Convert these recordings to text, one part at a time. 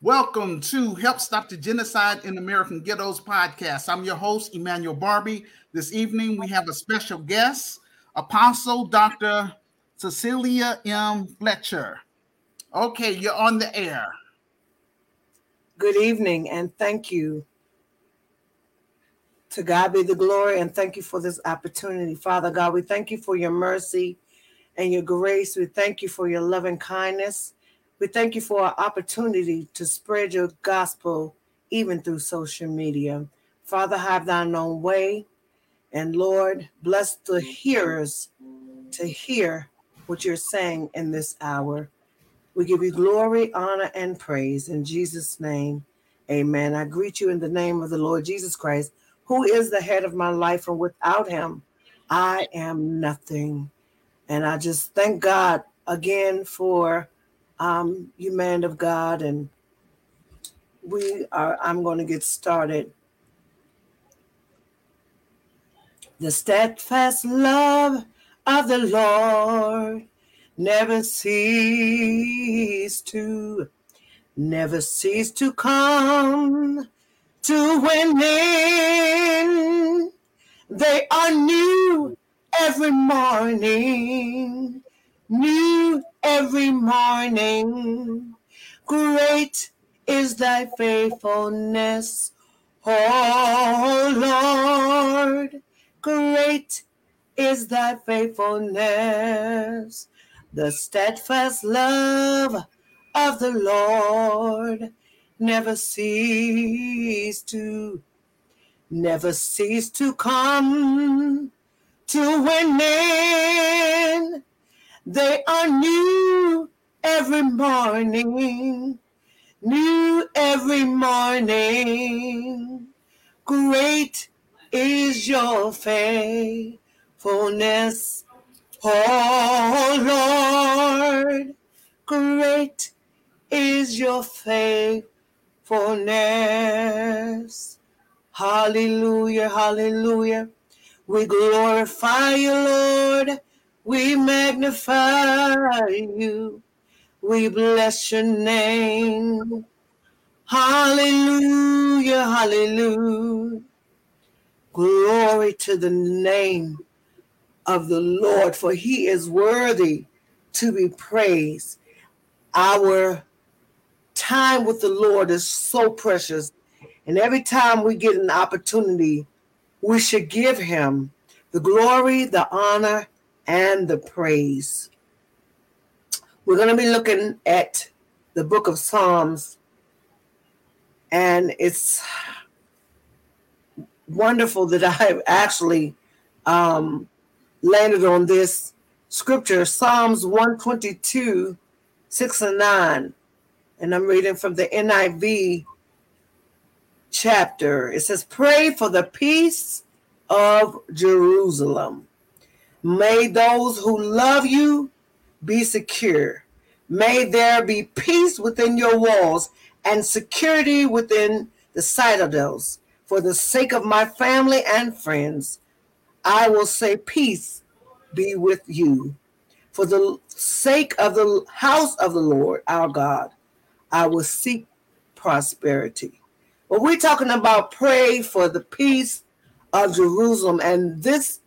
Welcome to Help Stop the Genocide in American Ghettos podcast. I'm your host, Emmanuel Barbee. This evening, we have a special guest, Apostle Dr. Cecilia M. Fletcher. Okay, you're on the air. Good evening, and thank you. To God be the glory, and thank you for this opportunity. Father God, we thank you for your mercy and your grace. We thank you for your loving kindness. We thank you for our opportunity to spread your gospel even through social media. Father, have thine own way. And Lord, bless the hearers to hear what you're saying in this hour. We give you glory, honor, and praise in Jesus' name. Amen. I greet you in the name of the Lord Jesus Christ, who is the head of my life, and without him, I am nothing. And I just thank God again for um, you man of God, and we are. I'm going to get started. The steadfast love of the Lord never cease to, never cease to come to winning. They are new every morning new every morning. Great is thy faithfulness, O Lord. Great is thy faithfulness. The steadfast love of the Lord never cease to, never cease to come to winning they are new every morning, new every morning. Great is your faithfulness, oh Lord. Great is your faithfulness. Hallelujah, hallelujah. We glorify you, Lord. We magnify you. We bless your name. Hallelujah, hallelujah. Glory to the name of the Lord, for he is worthy to be praised. Our time with the Lord is so precious. And every time we get an opportunity, we should give him the glory, the honor, and the praise. We're going to be looking at the book of Psalms, and it's wonderful that I've actually um, landed on this scripture, Psalms 122, 6 and 9. And I'm reading from the NIV chapter. It says, Pray for the peace of Jerusalem. May those who love you be secure. May there be peace within your walls and security within the citadels. For the sake of my family and friends, I will say, Peace be with you. For the sake of the house of the Lord our God, I will seek prosperity. But we're talking about pray for the peace of Jerusalem, and this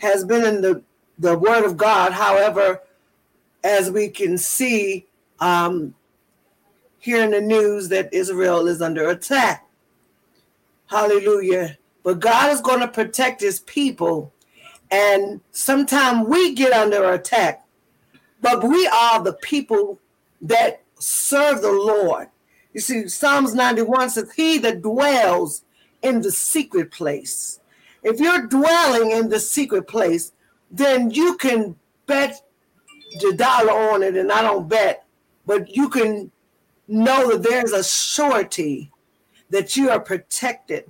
has been in the, the Word of God. However, as we can see um, here in the news, that Israel is under attack. Hallelujah. But God is going to protect his people. And sometimes we get under attack, but we are the people that serve the Lord. You see, Psalms 91 says, He that dwells in the secret place if you're dwelling in the secret place, then you can bet the dollar on it, and I don't bet, but you can know that there's a surety that you are protected.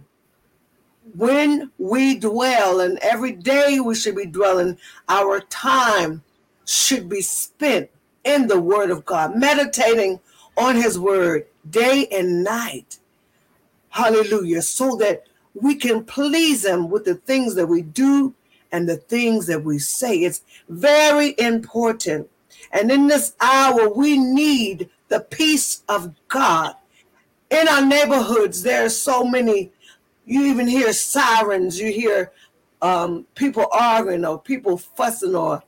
When we dwell, and every day we should be dwelling, our time should be spent in the Word of God, meditating on His Word day and night. Hallelujah. So that we can please Him with the things that we do and the things that we say. It's very important. And in this hour, we need the peace of God In our neighborhoods, there are so many. You even hear sirens. You hear um, people arguing or people fussing, or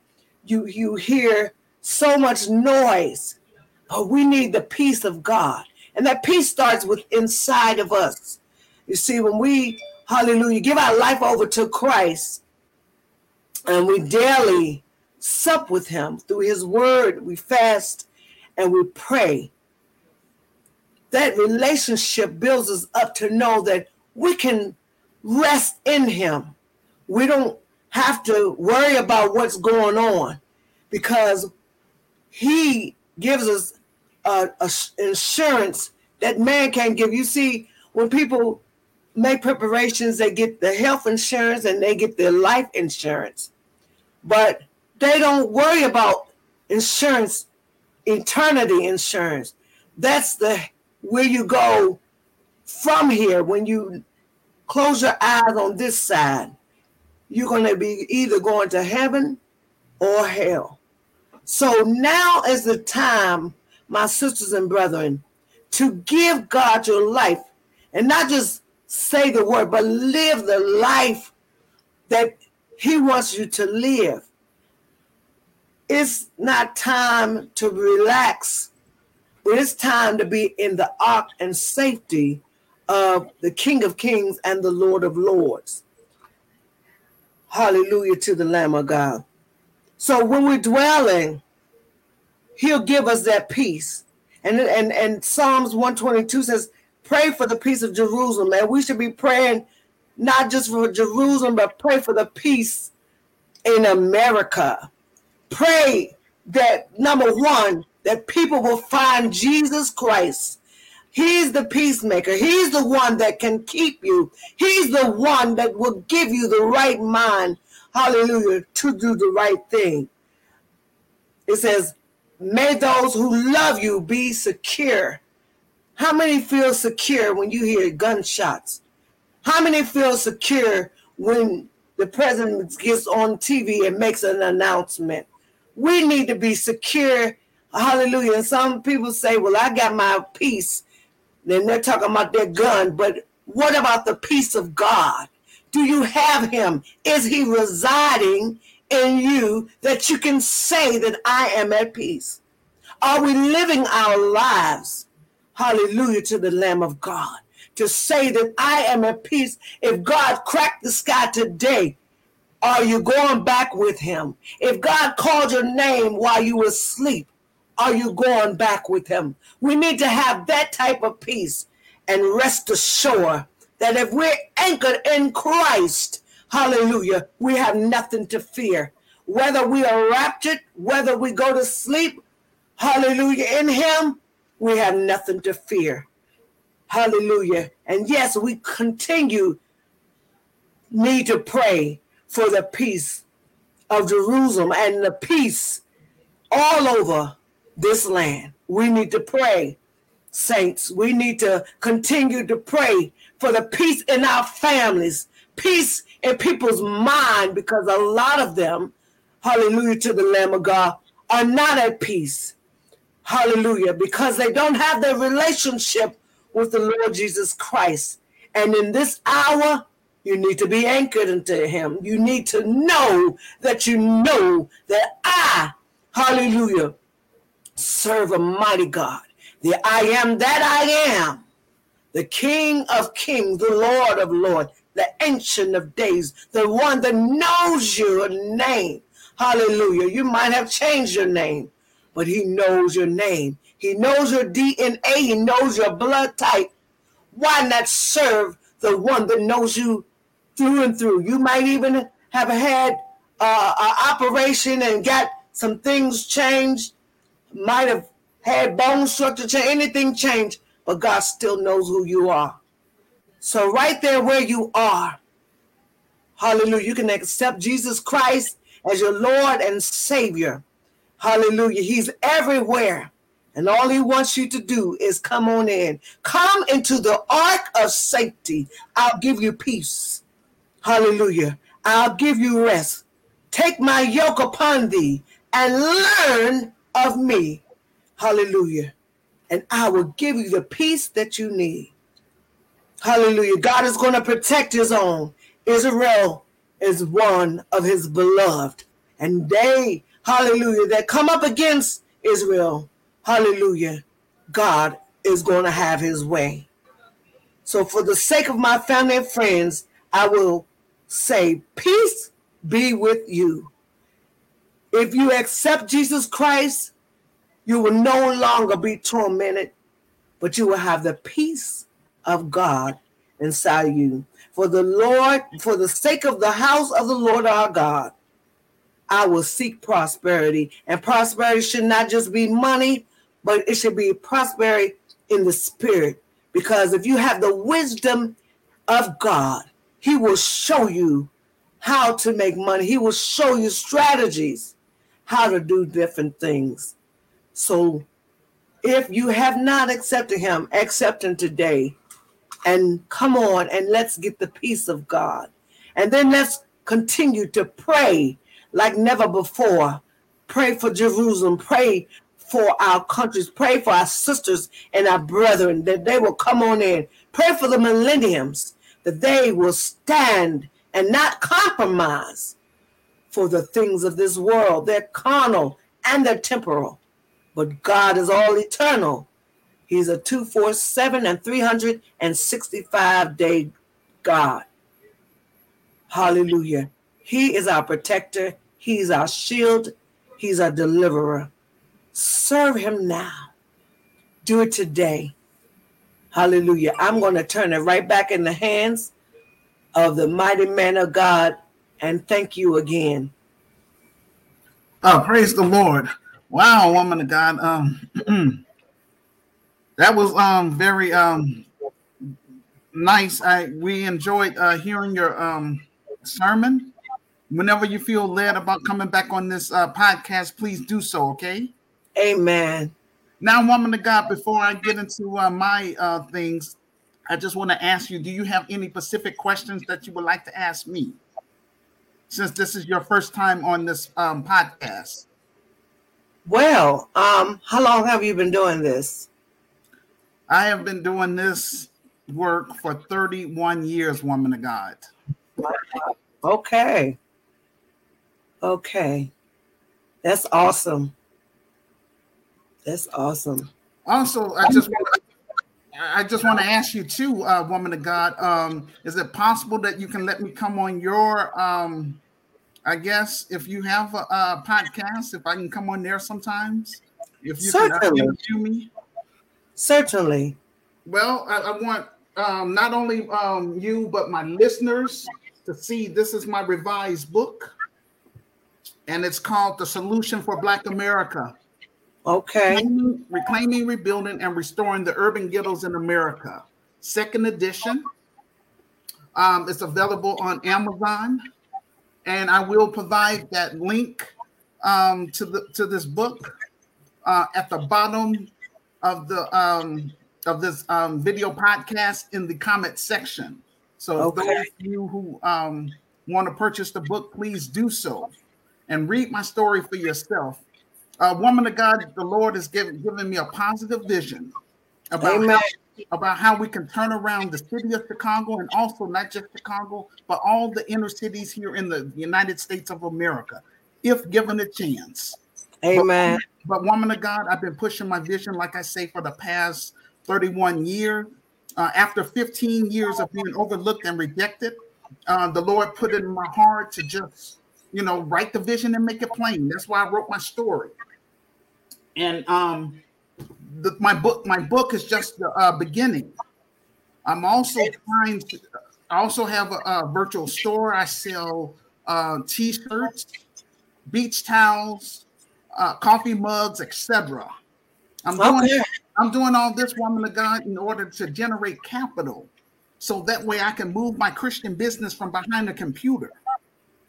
you you hear so much noise. But we need the peace of God, and that peace starts with inside of us. You see, when we hallelujah give our life over to Christ, and we daily sup with Him through His Word, we fast and we pray. That relationship builds us up to know that we can rest in Him we don't have to worry about what's going on because he gives us a, a insurance that man can't give. You see, when people make preparations, they get the health insurance and they get their life insurance, but they don't worry about insurance, eternity insurance. That's the where you go from here when you close your eyes on this side you're going to be either going to heaven or hell. So now is the time, my sisters and brethren, to give God your life and not just say the word, but live the life that He wants you to live. It's not time to relax, but it's time to be in the ark and safety of the King of Kings and the Lord of Lords. Hallelujah to the Lamb of God. So when we're dwelling, He'll give us that peace. And, and, and Psalms 122 says, Pray for the peace of Jerusalem. And we should be praying not just for Jerusalem, but pray for the peace in America. Pray that, number one, that people will find Jesus Christ He's the peacemaker. He's the one that can keep you. He's the one that will give you the right mind, hallelujah, to do the right thing. It says, May those who love you be secure. How many feel secure when you hear gunshots? How many feel secure when the president gets on TV and makes an announcement? We need to be secure. Hallelujah. And some people say, Well, I got my peace then they're talking about their gun, but what about the peace of God? Do you have him? Is he residing in you that you can say that I am at peace? Are we living our lives? Hallelujah to the Lamb of God. To say that I am at peace. If God cracked the sky today, are you going back with him? If God called your name while you were asleep, are you going back with him? We need to have that type of peace and rest assured that if we're anchored in Christ, hallelujah, we have nothing to fear. Whether we are raptured, whether we go to sleep, hallelujah, in him, we have nothing to fear. Hallelujah. And yes, we continue need to pray for the peace of Jerusalem and the peace all over this land. We need to pray, saints. We need to continue to pray for the peace in our families, peace in people's mind, because a lot of them, hallelujah to the Lamb of God, are not at peace. Hallelujah, because they don't have their relationship with the Lord Jesus Christ. And in this hour, you need to be anchored into Him. You need to know that you know that I, hallelujah, serve a mighty God. The I am that I am, the King of kings, the Lord of lords, the Ancient of Days, the one that knows your name. Hallelujah. You might have changed your name, but He knows your name. He knows your DNA. He knows your blood type. Why not serve the one that knows you through and through? You might even have had uh, an operation and got some things changed might have had bone structure change, anything change, but God still knows who you are. So right there where you are, hallelujah, you can accept Jesus Christ as your Lord and Savior. Hallelujah. He's everywhere. And all he wants you to do is come on in. Come into the ark of safety. I'll give you peace. Hallelujah. I'll give you rest. Take my yoke upon thee and learn of me. Hallelujah. and I will give you the peace that you need. Hallelujah. God is going to protect his own. Israel is one of his beloved. And they, hallelujah, that come up against Israel, hallelujah, God is going to have his way. So, for the sake of my family and friends, I will say, Peace be with you. If you accept Jesus Christ, you will no longer be tormented, but you will have the peace of God inside you. For the Lord, for the sake of the house of the Lord our God, I will seek prosperity. And prosperity should not just be money, but it should be prosperity in the spirit. Because if you have the wisdom of God, He will show you how to make money. He will show you strategies how to do different things. So if you have not accepted Him, accept Him today and come on and let's get the peace of God. And then let's continue to pray like never before. Pray for Jerusalem. Pray for our countries. Pray for our sisters and our brethren that they will come on in. Pray for the millenniums that they will stand and not compromise for the things of this world. They're carnal and they're temporal, but God is all eternal. He's a 247 and 365 day God. Hallelujah. He is our protector. He's our shield. He's our deliverer. Serve him now. Do it today. Hallelujah. I'm going to turn it right back in the hands of the mighty man of God and thank you again. Oh, praise the Lord. Wow, woman of God. Um that was um very um nice. I we enjoyed uh hearing your um sermon. Whenever you feel led about coming back on this uh, podcast, please do so, okay? Amen. Now, woman of God, before I get into uh, my uh, things, I just want to ask you: Do you have any specific questions that you would like to ask me? Since this is your first time on this um, podcast. Well, um, how long have you been doing this? I have been doing this work for 31 years, woman of God. Okay. Okay. That's awesome. That's awesome. Also, I just want to, I just want to ask you too, uh, woman of God. Um, is it possible that you can let me come on your um, I guess if you have a, a podcast, if I can come on there sometimes, if you Certainly. can interview me. Certainly. Well, I, I want um, not only um, you but my listeners to see this is my revised book, and it's called "The Solution for Black America." Okay. Reclaiming, reclaiming, rebuilding, and restoring the urban ghettos in America. Second edition. Um, it's available on Amazon, and I will provide that link um, to the to this book uh, at the bottom of the um, of this um, video podcast in the comment section. So Okay. those of you who um, want to purchase the book, please do so and read my story for yourself. Uh, woman of God, the Lord has given given me a positive vision about how, about how we can turn around the city of Chicago and also not just Chicago, but all the inner cities here in the United States of America, if given a chance. Amen. But woman of God, I've been pushing my vision, like I say, for the past 31 years. Uh, after 15 years of being overlooked and rejected, uh, the Lord put it in my heart to just, you know, write the vision and make it plain. That's why I wrote my story. And um, the, my book, my book is just the uh, beginning. I'm also trying to. I also have a, a virtual store. I sell uh, t-shirts, beach towels, uh, coffee mugs, etc. I'm doing I'm doing all this woman of God in order to generate capital, so that way I can move my Christian business from behind the computer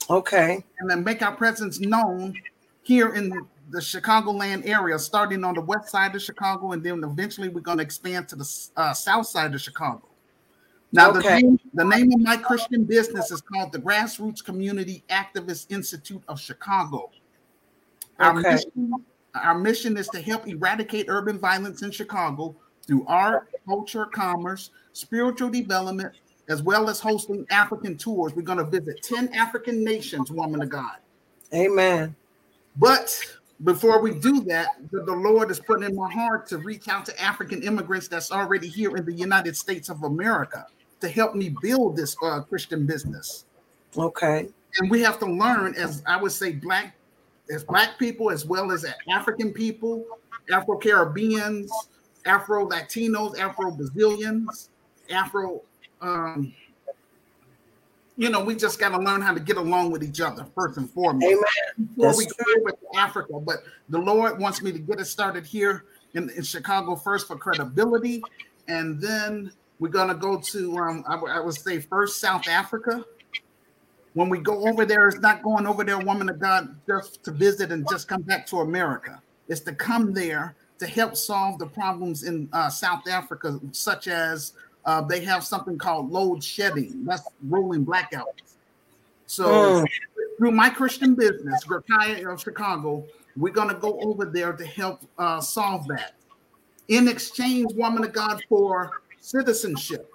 Okay. and then make our presence known here in the Chicagoland area, starting on the west side of Chicago, and then eventually we're going to expand to the uh, south side of Chicago. Now, the, name, the name of my Christian business is called the Grassroots Community Activist Institute of Chicago. Our Okay. mission Our mission is to help eradicate urban violence in Chicago through art, culture, commerce, spiritual development, as well as hosting African tours. We're going to visit 10 African nations, woman of God. Amen. But before we do that, the, the Lord is putting in my heart to reach out to African immigrants that's already here in the United States of America to help me build this uh, Christian business. Okay. And we have to learn, as I would say, black as black people as well as African people, Afro Caribbeans, Afro Latinos, Afro Brazilians, Afro. Um, you know, we just got to learn how to get along with each other first and foremost. Amen. Before That's we go with Africa, but the Lord wants me to get it started here in, in Chicago first for credibility, and then we're gonna go to um, I, I would say first South Africa. When we go over there, it's not going over there, woman of God, just to visit and just come back to America. It's to come there to help solve the problems in uh, South Africa, such as uh, they have something called load shedding. That's rolling blackouts. So Mm. through my Christian business, Gurkaya of Chicago, we're gonna go over there to help uh, solve that. In exchange, woman of God, for citizenship.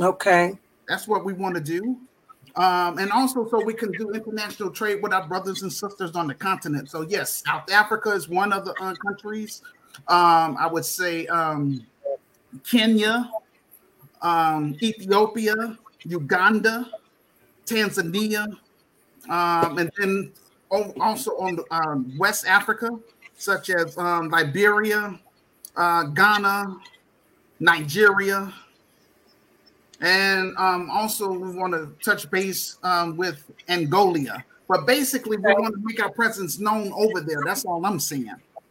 Okay. That's what we want to do. Um, and also so we can do international trade with our brothers and sisters on the continent. So yes, South Africa is one of the uh, countries. Um, I would say um, Kenya, um, Ethiopia, Uganda, Tanzania, um, and then also on the, um, West Africa, such as um, Liberia, uh, Ghana, Nigeria, and um, also we want to touch base um, with Angola. But basically, we want to make our presence known over there. That's all I'm saying.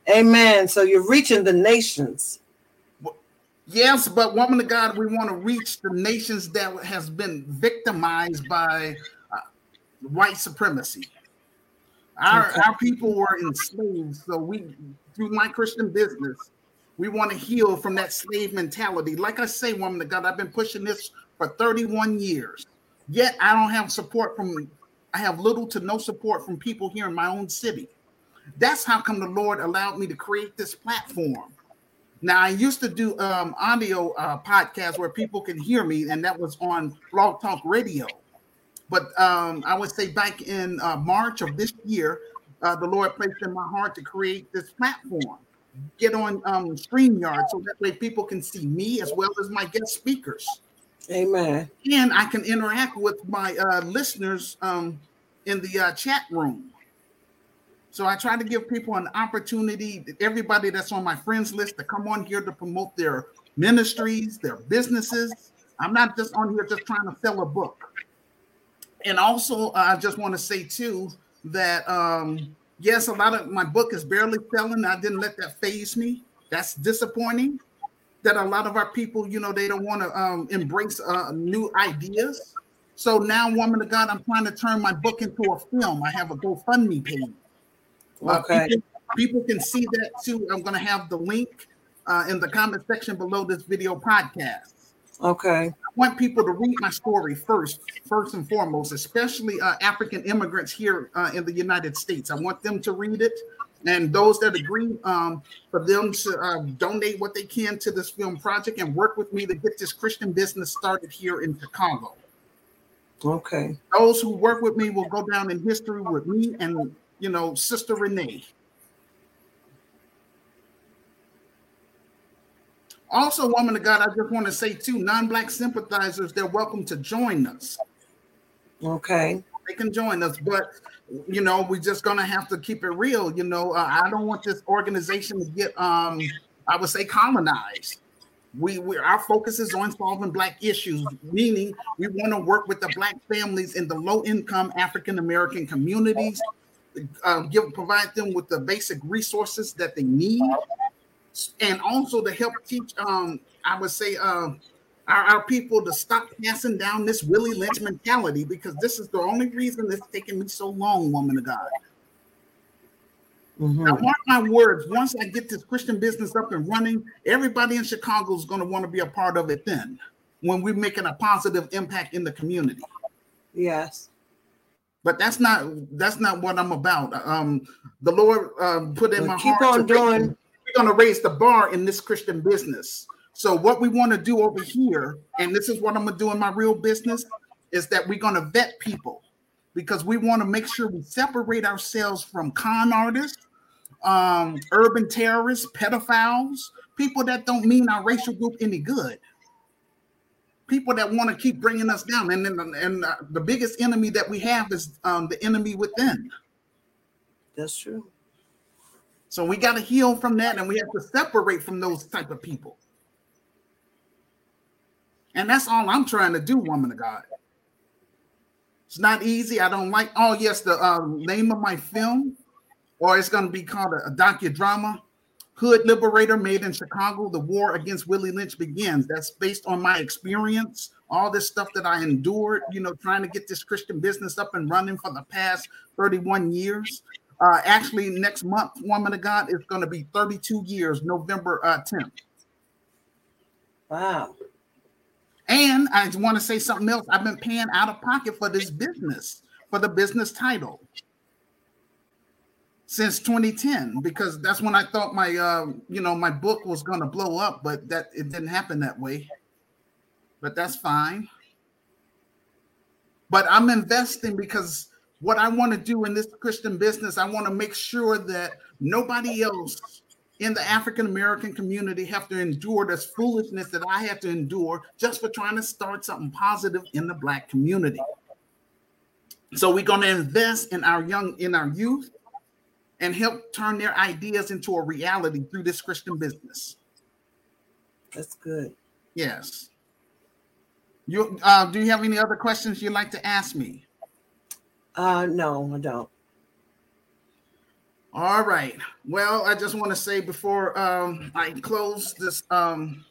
Amen. So you're reaching the nations. Yes, but woman of God, we want to reach the nations that has been victimized by uh, white supremacy. Our, Okay. our people were enslaved, so we through my Christian business, we want to heal from that slave mentality. Like I say, woman of God, I've been pushing this for 31 years. Yet I don't have support from I have little to no support from people here in my own city. That's how come the Lord allowed me to create this platform. Now I used to do um, audio uh, podcasts where people can hear me, and that was on Blog Talk Radio. But um, I would say back in uh, March of this year, uh, the Lord placed in my heart to create this platform, get on um, StreamYard, so that way people can see me as well as my guest speakers, Amen. and I can interact with my uh, listeners um, in the uh, chat room. So I try to give people an opportunity, everybody that's on my friends list, to come on here to promote their ministries, their businesses. I'm not just on here just trying to sell a book. And also, I just want to say too that um, yes, a lot of my book is barely selling. I didn't let that faze me. That's disappointing. That a lot of our people, you know, they don't want to um, embrace uh, new ideas. So now, woman of God, I'm trying to turn my book into a film. I have a GoFundMe page. Uh, Okay. people, people can see that too. I'm going to have the link uh, in the comment section below this video podcast. Okay. I want people to read my story first, first and foremost, especially uh, African immigrants here uh, in the United States. I want them to read it, and those that agree, um, for them to uh, donate what they can to this film project and work with me to get this Christian business started here in Chicago. Okay. Those who work with me will go down in history with me and you know Sister Renee. Also, woman of God, I just want to say too, non-black sympathizers, they're welcome to join us. Okay. They can join us, but you know, we're just gonna have to keep it real. You know, uh, I don't want this organization to get, um, I would say, colonized. We, we our focus is on solving black issues, meaning we want to work with the black families in the low-income African American communities, uh, give provide them with the basic resources that they need, and also to help teach. Um, I would say. Um, our, our people to stop passing down this Willie Lynch mentality because this is the only reason it's taking me so long, woman of God. Mhm. Now, mark my words, once I get this Christian business up and running, everybody in Chicago is going to want to be a part of it then when we're making a positive impact in the community. Yes. But that's not that's not what I'm about. Um, the Lord um, put in my keep heart. on doing. Raise, we're going to raise the bar in this Christian business. So what we want to do over here, and this is what I'm going to do in my real business, is that we're going to vet people because we want to make sure we separate ourselves from con artists, um, urban terrorists, pedophiles, people that don't mean our racial group any good people that want to keep bringing us down. And then, and uh, the biggest enemy that we have is um, the enemy within. That's true. So we got to heal from that, and we have to separate from those type of people. And that's all I'm trying to do, woman of God. It's not easy. I don't like. Oh yes, the um, name of my film, or it's going to be called a, a docudrama. Hood Liberator made in Chicago, the war against Willie Lynch begins. That's based on my experience, all this stuff that I endured, you know, trying to get this Christian business up and running for the past 31 years. Uh, actually, next month, Woman of God, is going to be 32 years, November uh, 10th. Wow. And I just want to say something else. I've been paying out of pocket for this business, for the business title since 2010 because that's when I thought my uh, you know my book was going to blow up, but that it didn't happen that way. But that's fine. But I'm investing because what I want to do in this Christian business, I want to make sure that nobody else in the African American community have to endure this foolishness that I have to endure just for trying to start something positive in the black community. So we're going to invest in our young in our youth and help turn their ideas into a reality through this Christian business. That's good. Yes. You uh, do you have any other questions you'd like to ask me? Uh no, I don't. All right. Well, I just want to say before um, I close this um,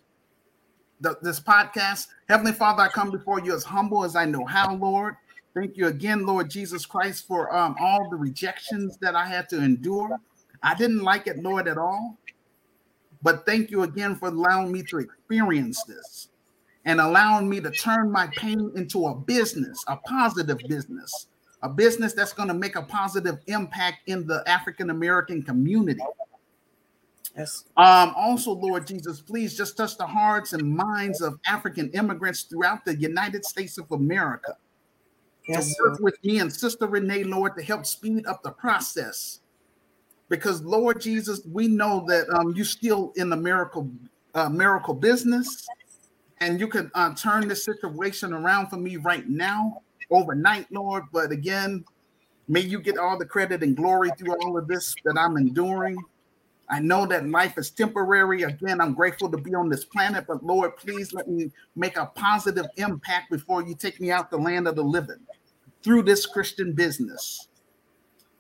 the, this podcast, Heavenly Father, I come before you as humble as I know how, Lord. Thank you again, Lord Jesus Christ, for um, all the rejections that I had to endure. I didn't like it, Lord, at all. But thank you again for allowing me to experience this and allowing me to turn my pain into a business, a positive business, a business that's going to make a positive impact in the African American community. Yes. Um, also, Lord Jesus, please just touch the hearts and minds of African immigrants throughout the United States of America Yes. to work with me and Sister Renee, Lord, to help speed up the process. Because Lord Jesus, we know that um, you're still in the miracle uh, miracle business, and you can uh, turn this situation around for me right now, overnight, Lord. But again, may you get all the credit and glory through all of this that I'm enduring. I know that life is temporary. Again, I'm grateful to be on this planet, but Lord, please let me make a positive impact before you take me out the land of the living through this Christian business.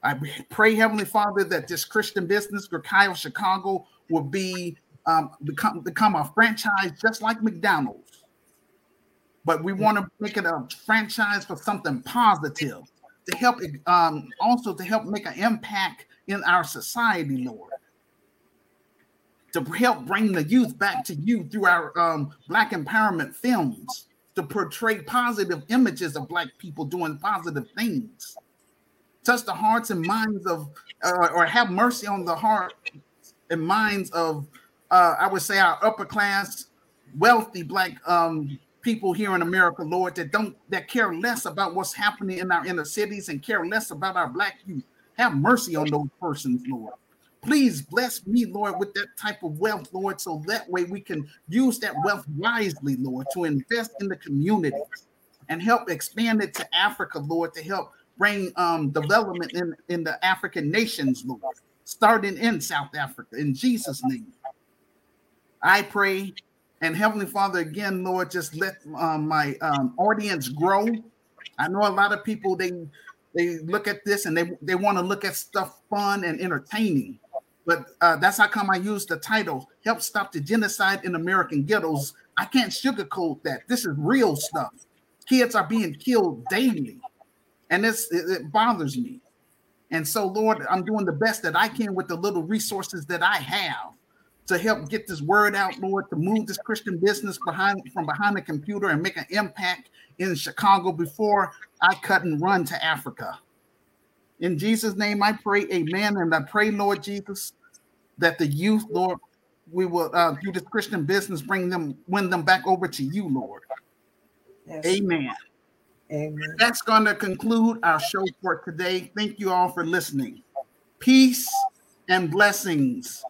I pray, Heavenly Father, that this Christian business, Kyle Chicago, will be um, become become a franchise just like McDonald's. But we want to make it a franchise for something positive to help um, also to help make an impact in our society, Lord. To help bring the youth back to you through our um, Black empowerment films, to portray positive images of Black people doing positive things touch the hearts and minds of, uh, or have mercy on the heart and minds of, uh, I would say, our upper class, wealthy black um, people here in America, Lord, that don't that care less about what's happening in our inner cities and care less about our black youth. Have mercy on those persons, Lord. Please bless me, Lord, with that type of wealth, Lord, so that way we can use that wealth wisely, Lord, to invest in the community and help expand it to Africa, Lord, to help bring um, development in, in the African nations, Lord, starting in South Africa. In Jesus' name, I pray. And Heavenly Father, again, Lord, just let um, my um, audience grow. I know a lot of people they they look at this and they they want to look at stuff fun and entertaining, but uh, that's how come I use the title "Help Stop the Genocide in American Ghettos." I can't sugarcoat that. This is real stuff. Kids are being killed daily and it's it, it bothers me. And so, Lord, I'm doing the best that I can with the little resources that I have to help get this word out, Lord, to move this Christian business behind from behind the computer and make an impact in Chicago before I cut and run to Africa. In Jesus' name I pray, amen. And I pray, Lord Jesus, that the youth, Lord, we will uh, do this Christian business, bring them, win them back over to you, Lord. Yes. Amen. Amen. That's going to conclude our show for today. Thank you all for listening. Peace and blessings.